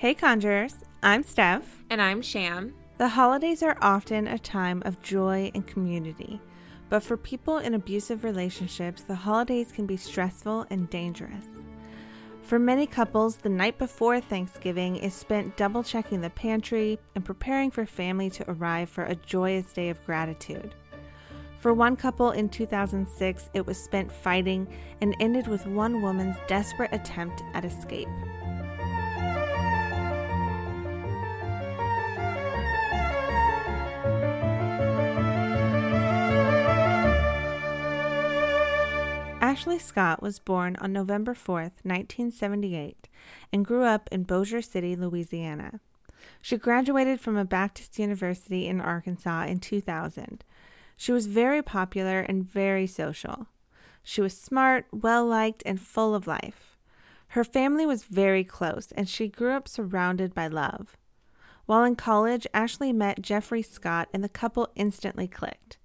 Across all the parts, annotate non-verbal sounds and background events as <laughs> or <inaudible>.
Hey, Conjurers. I'm Steph. And I'm Sham. The holidays are often a time of joy and community, but for people in abusive relationships, the holidays can be stressful and dangerous. For many couples, the night before Thanksgiving is spent double checking the pantry and preparing for family to arrive for a joyous day of gratitude. For one couple in 2006, it was spent fighting and ended with one woman's desperate attempt at escape. Ashley Scott was born on November 4th, 1978, and grew up in Bossier City, Louisiana. She graduated from a Baptist university in Arkansas in 2000. She was very popular and very social. She was smart, well liked, and full of life. Her family was very close, and she grew up surrounded by love. While in college, Ashley met Jeffrey Scott, and the couple instantly clicked.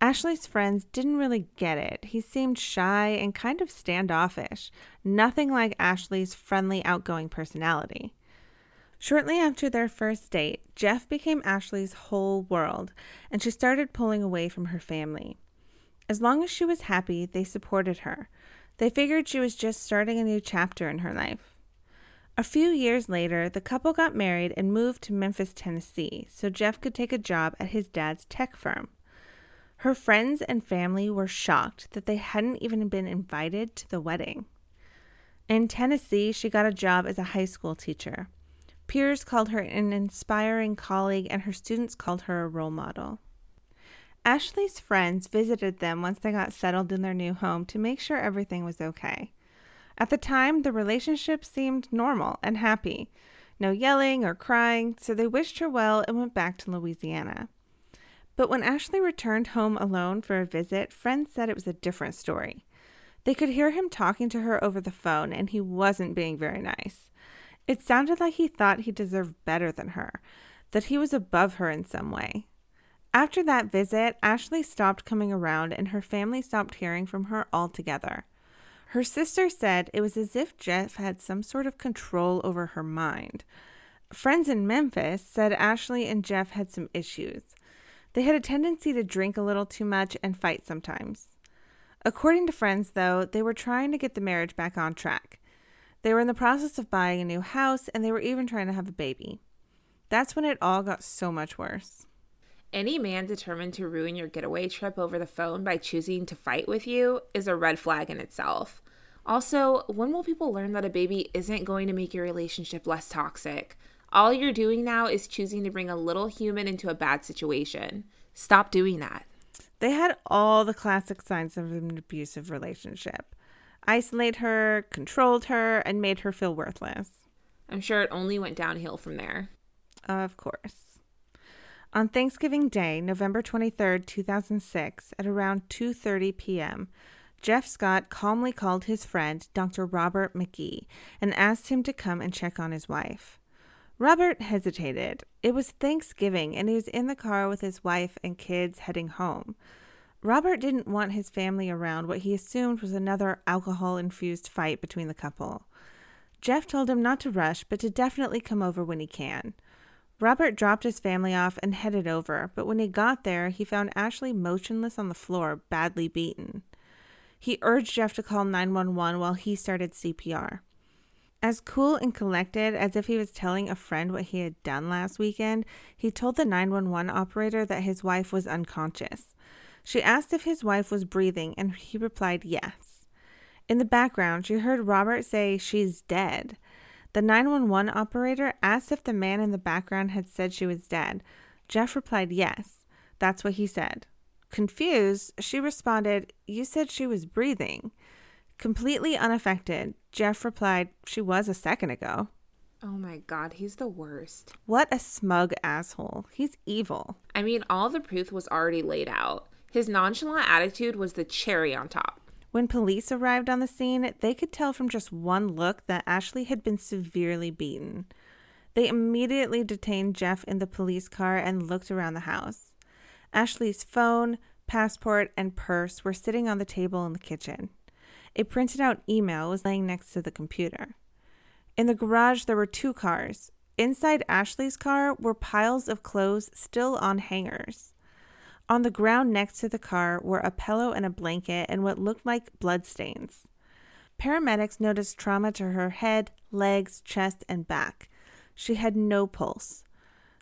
Ashley's friends didn't really get it. He seemed shy and kind of standoffish, nothing like Ashley's friendly, outgoing personality. Shortly after their first date, Jeff became Ashley's whole world, and she started pulling away from her family. As long as she was happy, they supported her. They figured she was just starting a new chapter in her life. A few years later, the couple got married and moved to Memphis, Tennessee, so Jeff could take a job at his dad's tech firm. Her friends and family were shocked that they hadn't even been invited to the wedding. In Tennessee, she got a job as a high school teacher. Peers called her an inspiring colleague, and her students called her a role model. Ashley's friends visited them once they got settled in their new home to make sure everything was okay. At the time, the relationship seemed normal and happy. No yelling or crying, so they wished her well and went back to Louisiana. But when Ashley returned home alone for a visit, friends said it was a different story. They could hear him talking to her over the phone, and he wasn't being very nice. It sounded like he thought he deserved better than her, that he was above her in some way. After that visit, Ashley stopped coming around, and her family stopped hearing from her altogether. Her sister said it was as if Jeff had some sort of control over her mind. Friends in Memphis said Ashley and Jeff had some issues. They had a tendency to drink a little too much and fight sometimes. According to friends, though, they were trying to get the marriage back on track. They were in the process of buying a new house and they were even trying to have a baby. That's when it all got so much worse. Any man determined to ruin your getaway trip over the phone by choosing to fight with you is a red flag in itself. Also, when will people learn that a baby isn't going to make your relationship less toxic? All you're doing now is choosing to bring a little human into a bad situation. Stop doing that. They had all the classic signs of an abusive relationship isolate her, controlled her, and made her feel worthless. I'm sure it only went downhill from there. Of course. On Thanksgiving Day, November 23rd, 2006, at around 2:30 p.m., Jeff Scott calmly called his friend, Dr. Robert McGee, and asked him to come and check on his wife. Robert hesitated. It was Thanksgiving, and he was in the car with his wife and kids heading home. Robert didn't want his family around what he assumed was another alcohol infused fight between the couple. Jeff told him not to rush, but to definitely come over when he can. Robert dropped his family off and headed over, but when he got there, he found Ashley motionless on the floor, badly beaten. He urged Jeff to call 911 while he started CPR. As cool and collected as if he was telling a friend what he had done last weekend, he told the 911 operator that his wife was unconscious. She asked if his wife was breathing, and he replied yes. In the background, she heard Robert say, She's dead. The 911 operator asked if the man in the background had said she was dead. Jeff replied yes. That's what he said. Confused, she responded, You said she was breathing. Completely unaffected, Jeff replied, She was a second ago. Oh my god, he's the worst. What a smug asshole. He's evil. I mean, all the proof was already laid out. His nonchalant attitude was the cherry on top. When police arrived on the scene, they could tell from just one look that Ashley had been severely beaten. They immediately detained Jeff in the police car and looked around the house. Ashley's phone, passport, and purse were sitting on the table in the kitchen. A printed out email was laying next to the computer. In the garage, there were two cars. Inside Ashley's car were piles of clothes still on hangers. On the ground next to the car were a pillow and a blanket and what looked like bloodstains. Paramedics noticed trauma to her head, legs, chest, and back. She had no pulse.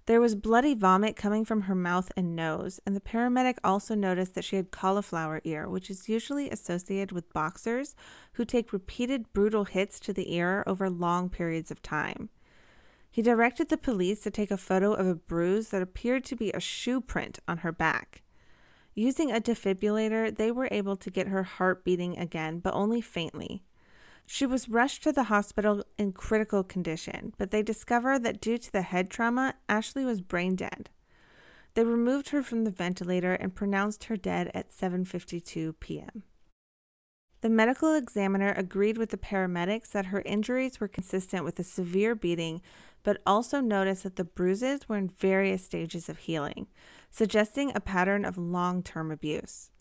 There was bloody vomit coming from her mouth and nose, and the paramedic also noticed that she had cauliflower ear, which is usually associated with boxers who take repeated brutal hits to the ear over long periods of time. He directed the police to take a photo of a bruise that appeared to be a shoe print on her back. Using a defibrillator, they were able to get her heart beating again, but only faintly. She was rushed to the hospital in critical condition, but they discovered that due to the head trauma, Ashley was brain dead. They removed her from the ventilator and pronounced her dead at 7:52 p.m. The medical examiner agreed with the paramedics that her injuries were consistent with a severe beating, but also noticed that the bruises were in various stages of healing, suggesting a pattern of long-term abuse.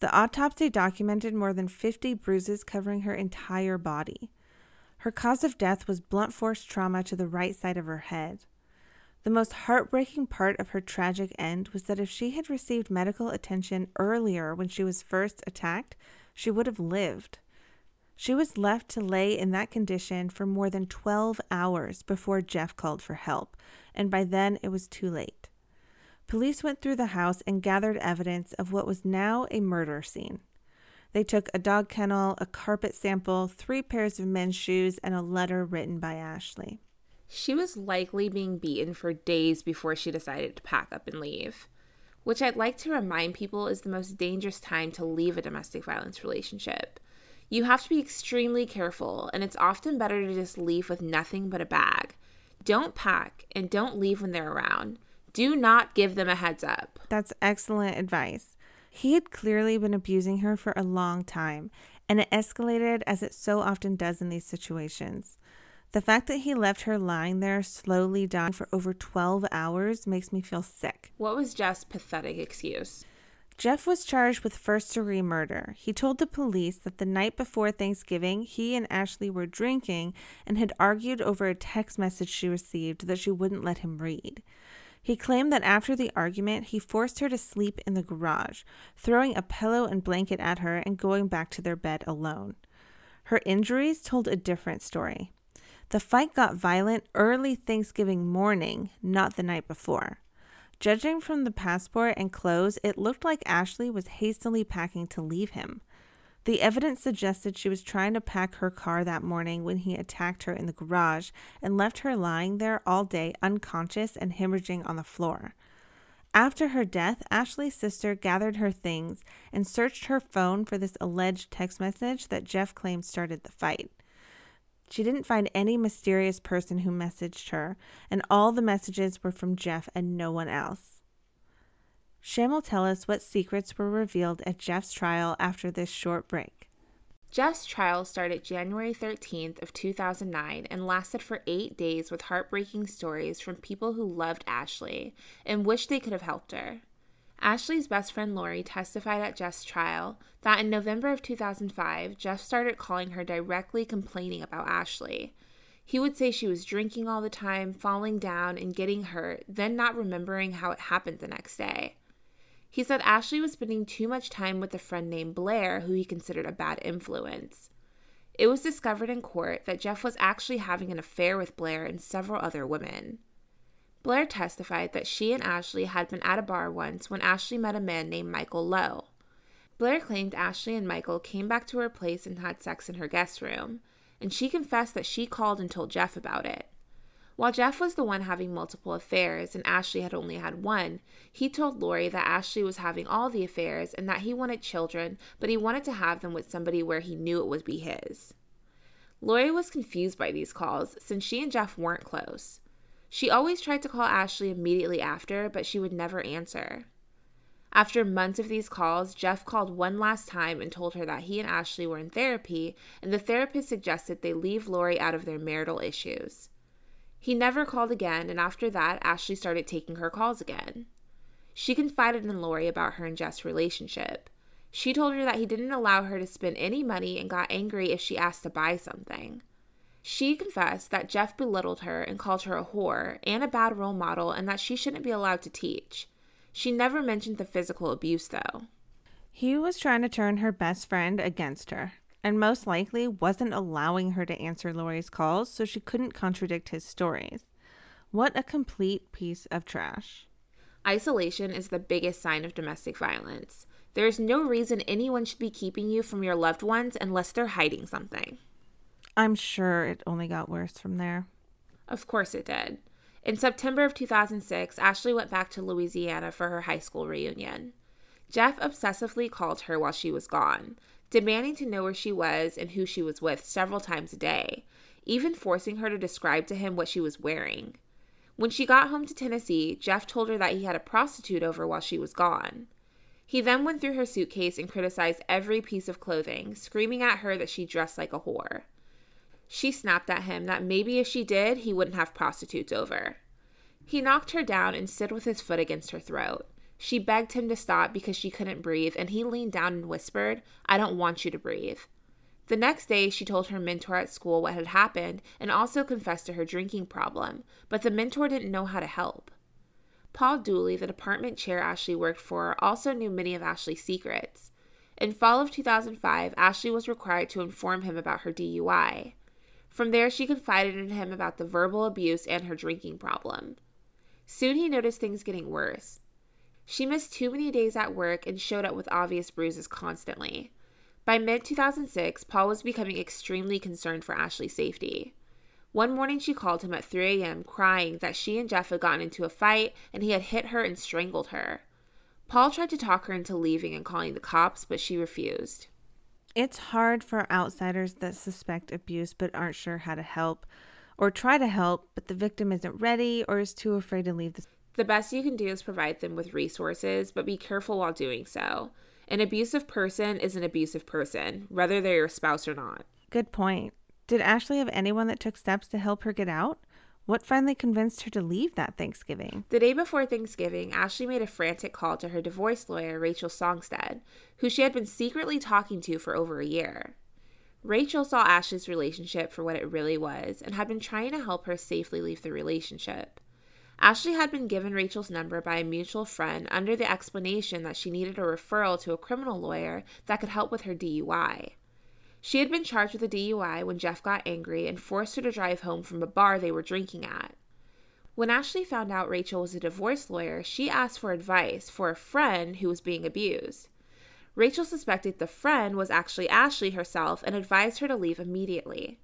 The autopsy documented more than 50 bruises covering her entire body. Her cause of death was blunt force trauma to the right side of her head. The most heartbreaking part of her tragic end was that if she had received medical attention earlier when she was first attacked, she would have lived. She was left to lay in that condition for more than 12 hours before Jeff called for help, and by then it was too late. Police went through the house and gathered evidence of what was now a murder scene. They took a dog kennel, a carpet sample, three pairs of men's shoes, and a letter written by Ashley. She was likely being beaten for days before she decided to pack up and leave, which I'd like to remind people is the most dangerous time to leave a domestic violence relationship. You have to be extremely careful, and it's often better to just leave with nothing but a bag. Don't pack and don't leave when they're around. Do not give them a heads up. That's excellent advice. He had clearly been abusing her for a long time, and it escalated as it so often does in these situations. The fact that he left her lying there slowly dying for over 12 hours makes me feel sick. What was Jeff's pathetic excuse? Jeff was charged with first degree murder. He told the police that the night before Thanksgiving, he and Ashley were drinking and had argued over a text message she received that she wouldn't let him read. He claimed that after the argument, he forced her to sleep in the garage, throwing a pillow and blanket at her and going back to their bed alone. Her injuries told a different story. The fight got violent early Thanksgiving morning, not the night before. Judging from the passport and clothes, it looked like Ashley was hastily packing to leave him. The evidence suggested she was trying to pack her car that morning when he attacked her in the garage and left her lying there all day unconscious and hemorrhaging on the floor. After her death, Ashley's sister gathered her things and searched her phone for this alleged text message that Jeff claimed started the fight. She didn't find any mysterious person who messaged her, and all the messages were from Jeff and no one else. Sham will tell us what secrets were revealed at Jeff's trial after this short break. Jeff's trial started January 13th of 2009 and lasted for 8 days with heartbreaking stories from people who loved Ashley and wished they could have helped her. Ashley's best friend Lori testified at Jeff's trial that in November of 2005, Jeff started calling her directly complaining about Ashley. He would say she was drinking all the time, falling down, and getting hurt, then not remembering how it happened the next day. He said Ashley was spending too much time with a friend named Blair, who he considered a bad influence. It was discovered in court that Jeff was actually having an affair with Blair and several other women. Blair testified that she and Ashley had been at a bar once when Ashley met a man named Michael Lowe. Blair claimed Ashley and Michael came back to her place and had sex in her guest room, and she confessed that she called and told Jeff about it. While Jeff was the one having multiple affairs and Ashley had only had one, he told Lori that Ashley was having all the affairs and that he wanted children, but he wanted to have them with somebody where he knew it would be his. Lori was confused by these calls since she and Jeff weren't close. She always tried to call Ashley immediately after, but she would never answer. After months of these calls, Jeff called one last time and told her that he and Ashley were in therapy, and the therapist suggested they leave Lori out of their marital issues. He never called again, and after that, Ashley started taking her calls again. She confided in Lori about her and Jeff's relationship. She told her that he didn't allow her to spend any money and got angry if she asked to buy something. She confessed that Jeff belittled her and called her a whore and a bad role model and that she shouldn't be allowed to teach. She never mentioned the physical abuse, though. He was trying to turn her best friend against her, and most likely wasn't allowing her to answer Lori's calls so she couldn't contradict his stories. What a complete piece of trash. Isolation is the biggest sign of domestic violence. There is no reason anyone should be keeping you from your loved ones unless they're hiding something. I'm sure it only got worse from there. Of course it did. In September of 2006, Ashley went back to Louisiana for her high school reunion. Jeff obsessively called her while she was gone, demanding to know where she was and who she was with several times a day, even forcing her to describe to him what she was wearing. When she got home to Tennessee, Jeff told her that he had a prostitute over while she was gone. He then went through her suitcase and criticized every piece of clothing, screaming at her that she dressed like a whore. She snapped at him that maybe if she did, he wouldn't have prostitutes over. He knocked her down and stood with his foot against her throat. She begged him to stop because she couldn't breathe, and he leaned down and whispered, I don't want you to breathe. The next day, she told her mentor at school what had happened and also confessed to her drinking problem, but the mentor didn't know how to help. Paul Dooley, the department chair Ashley worked for, also knew many of Ashley's secrets. In fall of 2005, Ashley was required to inform him about her DUI. From there, she confided in him about the verbal abuse and her drinking problem. Soon he noticed things getting worse. She missed too many days at work and showed up with obvious bruises constantly. By mid 2006, Paul was becoming extremely concerned for Ashley's safety. One morning, she called him at 3 a.m., crying that she and Jeff had gotten into a fight and he had hit her and strangled her. Paul tried to talk her into leaving and calling the cops, but she refused. It's hard for outsiders that suspect abuse but aren't sure how to help or try to help, but the victim isn't ready or is too afraid to leave the. The best you can do is provide them with resources, but be careful while doing so. An abusive person is an abusive person, whether they're your spouse or not. Good point. Did Ashley have anyone that took steps to help her get out? What finally convinced her to leave that Thanksgiving? The day before Thanksgiving, Ashley made a frantic call to her divorce lawyer, Rachel Songstead, who she had been secretly talking to for over a year. Rachel saw Ashley's relationship for what it really was and had been trying to help her safely leave the relationship. Ashley had been given Rachel's number by a mutual friend under the explanation that she needed a referral to a criminal lawyer that could help with her DUI. She had been charged with a DUI when Jeff got angry and forced her to drive home from a bar they were drinking at. When Ashley found out Rachel was a divorce lawyer, she asked for advice for a friend who was being abused. Rachel suspected the friend was actually Ashley herself and advised her to leave immediately.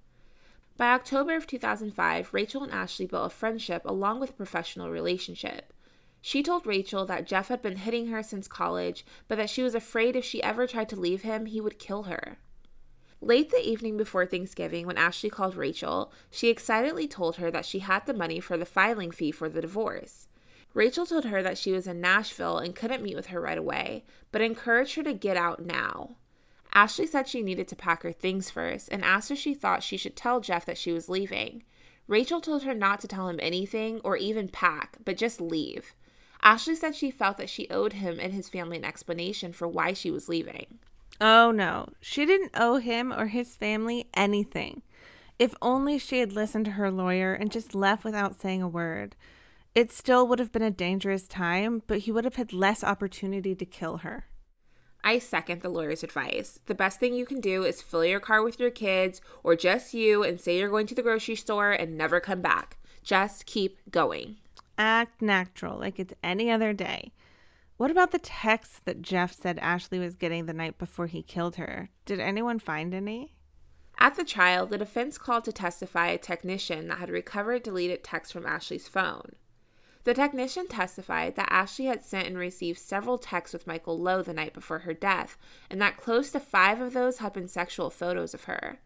By October of 2005, Rachel and Ashley built a friendship along with a professional relationship. She told Rachel that Jeff had been hitting her since college, but that she was afraid if she ever tried to leave him, he would kill her. Late the evening before Thanksgiving, when Ashley called Rachel, she excitedly told her that she had the money for the filing fee for the divorce. Rachel told her that she was in Nashville and couldn't meet with her right away, but encouraged her to get out now. Ashley said she needed to pack her things first and asked if she thought she should tell Jeff that she was leaving. Rachel told her not to tell him anything or even pack, but just leave. Ashley said she felt that she owed him and his family an explanation for why she was leaving. Oh no, she didn't owe him or his family anything. If only she had listened to her lawyer and just left without saying a word. It still would have been a dangerous time, but he would have had less opportunity to kill her. I second the lawyer's advice. The best thing you can do is fill your car with your kids or just you and say you're going to the grocery store and never come back. Just keep going. Act natural, like it's any other day. What about the texts that Jeff said Ashley was getting the night before he killed her? Did anyone find any? At the trial, the defense called to testify a technician that had recovered deleted texts from Ashley's phone. The technician testified that Ashley had sent and received several texts with Michael Lowe the night before her death, and that close to five of those had been sexual photos of her.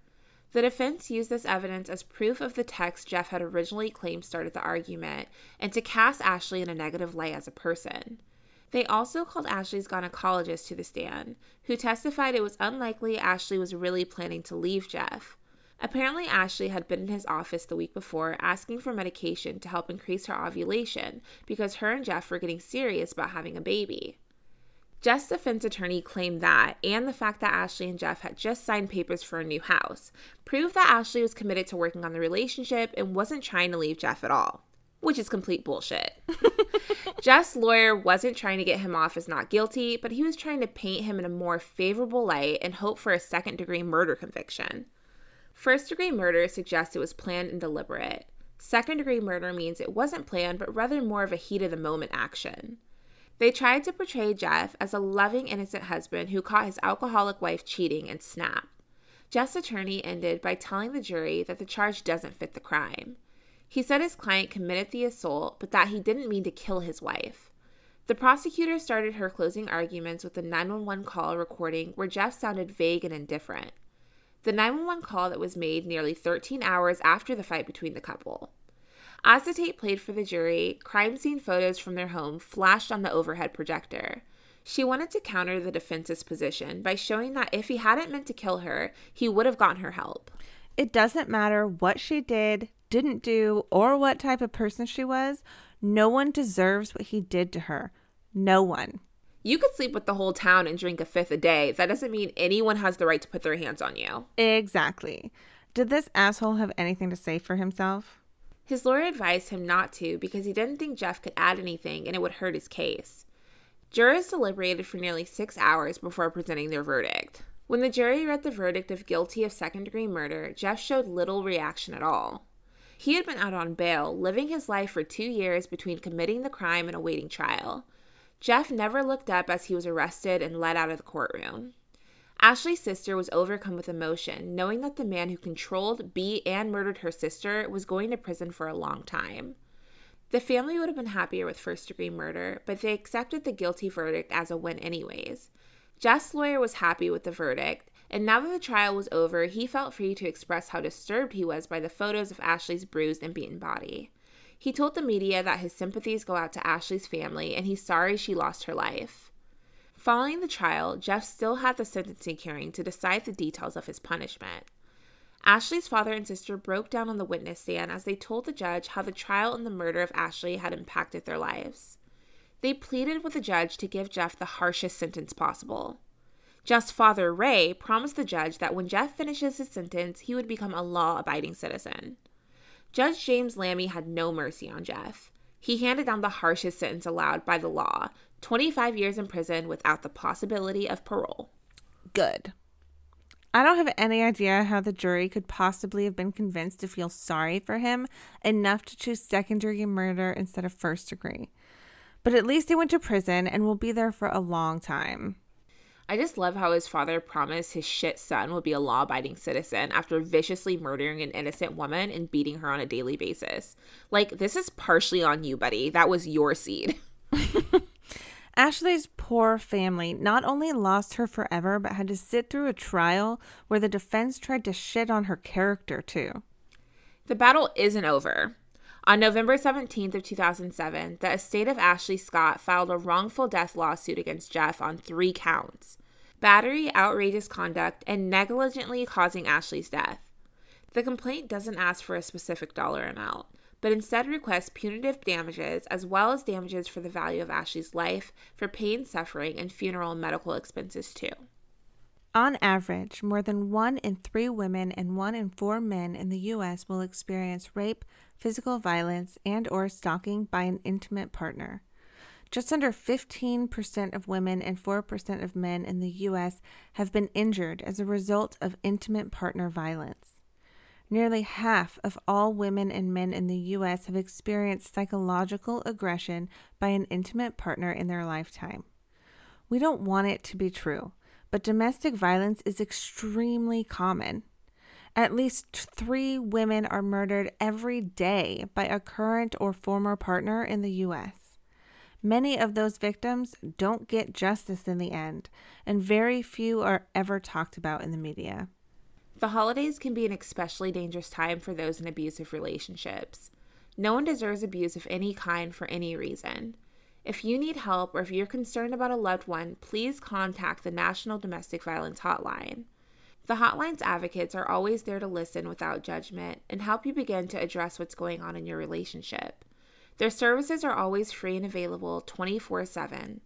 The defense used this evidence as proof of the text Jeff had originally claimed started the argument, and to cast Ashley in a negative light as a person. They also called Ashley's gynecologist to the stand, who testified it was unlikely Ashley was really planning to leave Jeff. Apparently, Ashley had been in his office the week before asking for medication to help increase her ovulation because her and Jeff were getting serious about having a baby. Jeff's defense attorney claimed that, and the fact that Ashley and Jeff had just signed papers for a new house, proved that Ashley was committed to working on the relationship and wasn't trying to leave Jeff at all, which is complete bullshit. <laughs> Jeff's lawyer wasn't trying to get him off as not guilty, but he was trying to paint him in a more favorable light and hope for a second degree murder conviction. First degree murder suggests it was planned and deliberate. Second degree murder means it wasn't planned, but rather more of a heat of the moment action. They tried to portray Jeff as a loving, innocent husband who caught his alcoholic wife cheating and snapped. Jeff's attorney ended by telling the jury that the charge doesn't fit the crime. He said his client committed the assault, but that he didn't mean to kill his wife. The prosecutor started her closing arguments with a 911 call recording where Jeff sounded vague and indifferent. The 911 call that was made nearly 13 hours after the fight between the couple. As the tape played for the jury, crime scene photos from their home flashed on the overhead projector. She wanted to counter the defense's position by showing that if he hadn't meant to kill her, he would have gotten her help. It doesn't matter what she did, didn't do, or what type of person she was. No one deserves what he did to her. No one. You could sleep with the whole town and drink a fifth a day. That doesn't mean anyone has the right to put their hands on you. Exactly. Did this asshole have anything to say for himself? His lawyer advised him not to because he didn't think Jeff could add anything and it would hurt his case. Jurors deliberated for nearly six hours before presenting their verdict. When the jury read the verdict of guilty of second degree murder, Jeff showed little reaction at all. He had been out on bail, living his life for two years between committing the crime and awaiting trial. Jeff never looked up as he was arrested and led out of the courtroom. Ashley's sister was overcome with emotion, knowing that the man who controlled, beat, and murdered her sister was going to prison for a long time. The family would have been happier with first degree murder, but they accepted the guilty verdict as a win, anyways. Jeff's lawyer was happy with the verdict, and now that the trial was over, he felt free to express how disturbed he was by the photos of Ashley's bruised and beaten body. He told the media that his sympathies go out to Ashley's family and he's sorry she lost her life. Following the trial, Jeff still had the sentencing hearing to decide the details of his punishment. Ashley's father and sister broke down on the witness stand as they told the judge how the trial and the murder of Ashley had impacted their lives. They pleaded with the judge to give Jeff the harshest sentence possible. Jeff's father, Ray, promised the judge that when Jeff finishes his sentence, he would become a law abiding citizen. Judge James Lammey had no mercy on Jeff. He handed down the harshest sentence allowed by the law 25 years in prison without the possibility of parole. Good. I don't have any idea how the jury could possibly have been convinced to feel sorry for him enough to choose second degree murder instead of first degree. But at least he went to prison and will be there for a long time. I just love how his father promised his shit son would be a law abiding citizen after viciously murdering an innocent woman and beating her on a daily basis. Like, this is partially on you, buddy. That was your seed. <laughs> Ashley's poor family not only lost her forever, but had to sit through a trial where the defense tried to shit on her character too. The battle isn't over. On November 17th of 2007, the estate of Ashley Scott filed a wrongful death lawsuit against Jeff on 3 counts: battery, outrageous conduct, and negligently causing Ashley's death. The complaint doesn't ask for a specific dollar amount but instead requests punitive damages as well as damages for the value of Ashley's life, for pain, suffering, and funeral and medical expenses too. On average, more than one in three women and one in four men in the U.S. will experience rape, physical violence, and or stalking by an intimate partner. Just under 15% of women and 4% of men in the U.S. have been injured as a result of intimate partner violence. Nearly half of all women and men in the U.S. have experienced psychological aggression by an intimate partner in their lifetime. We don't want it to be true, but domestic violence is extremely common. At least three women are murdered every day by a current or former partner in the U.S. Many of those victims don't get justice in the end, and very few are ever talked about in the media. The holidays can be an especially dangerous time for those in abusive relationships. No one deserves abuse of any kind for any reason. If you need help or if you're concerned about a loved one, please contact the National Domestic Violence Hotline. The hotline's advocates are always there to listen without judgment and help you begin to address what's going on in your relationship. Their services are always free and available 24 7.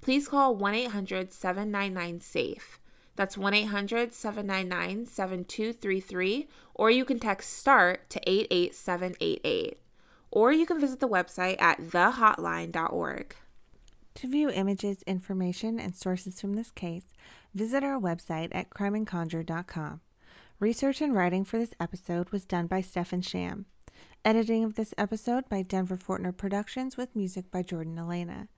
please call 1 800 799 SAFE. That's 1 800 799 7233, or you can text START to 88788. Or you can visit the website at thehotline.org. To view images, information, and sources from this case, visit our website at crimeandconjure.com. Research and writing for this episode was done by Steph and Sham. Editing of this episode by Denver Fortner Productions with music by Jordan Elena.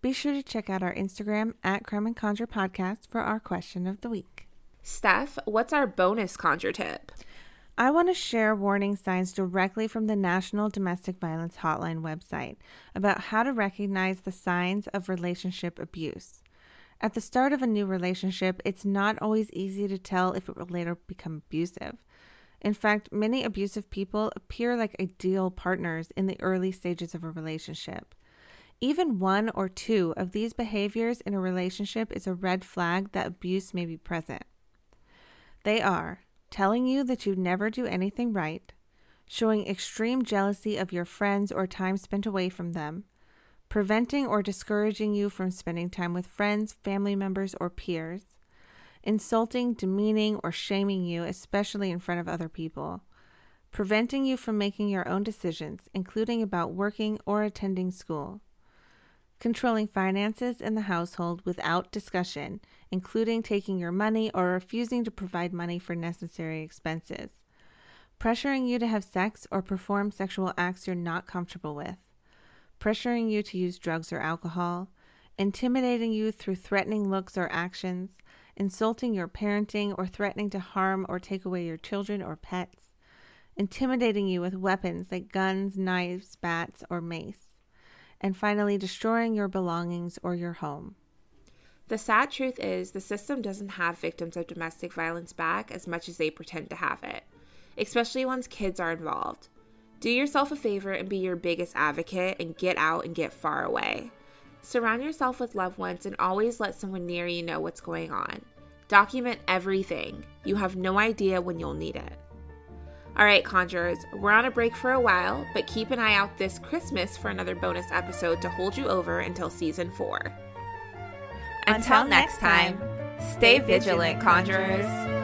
Be sure to check out our Instagram at Crime and Conjure Podcast for our question of the week. Steph, what's our bonus conjure tip? I want to share warning signs directly from the National Domestic Violence Hotline website about how to recognize the signs of relationship abuse. At the start of a new relationship, it's not always easy to tell if it will later become abusive. In fact, many abusive people appear like ideal partners in the early stages of a relationship. Even one or two of these behaviors in a relationship is a red flag that abuse may be present. They are telling you that you never do anything right, showing extreme jealousy of your friends or time spent away from them, preventing or discouraging you from spending time with friends, family members, or peers, insulting, demeaning, or shaming you, especially in front of other people, preventing you from making your own decisions, including about working or attending school controlling finances in the household without discussion, including taking your money or refusing to provide money for necessary expenses, pressuring you to have sex or perform sexual acts you're not comfortable with, pressuring you to use drugs or alcohol, intimidating you through threatening looks or actions, insulting your parenting or threatening to harm or take away your children or pets, intimidating you with weapons like guns, knives, bats, or mace and finally destroying your belongings or your home. The sad truth is, the system doesn't have victims of domestic violence back as much as they pretend to have it, especially once kids are involved. Do yourself a favor and be your biggest advocate and get out and get far away. Surround yourself with loved ones and always let someone near you know what's going on. Document everything. You have no idea when you'll need it. All right, Conjurers, we're on a break for a while, but keep an eye out this Christmas for another bonus episode to hold you over until season four. Until, until next time, stay vigilant, Conjurers.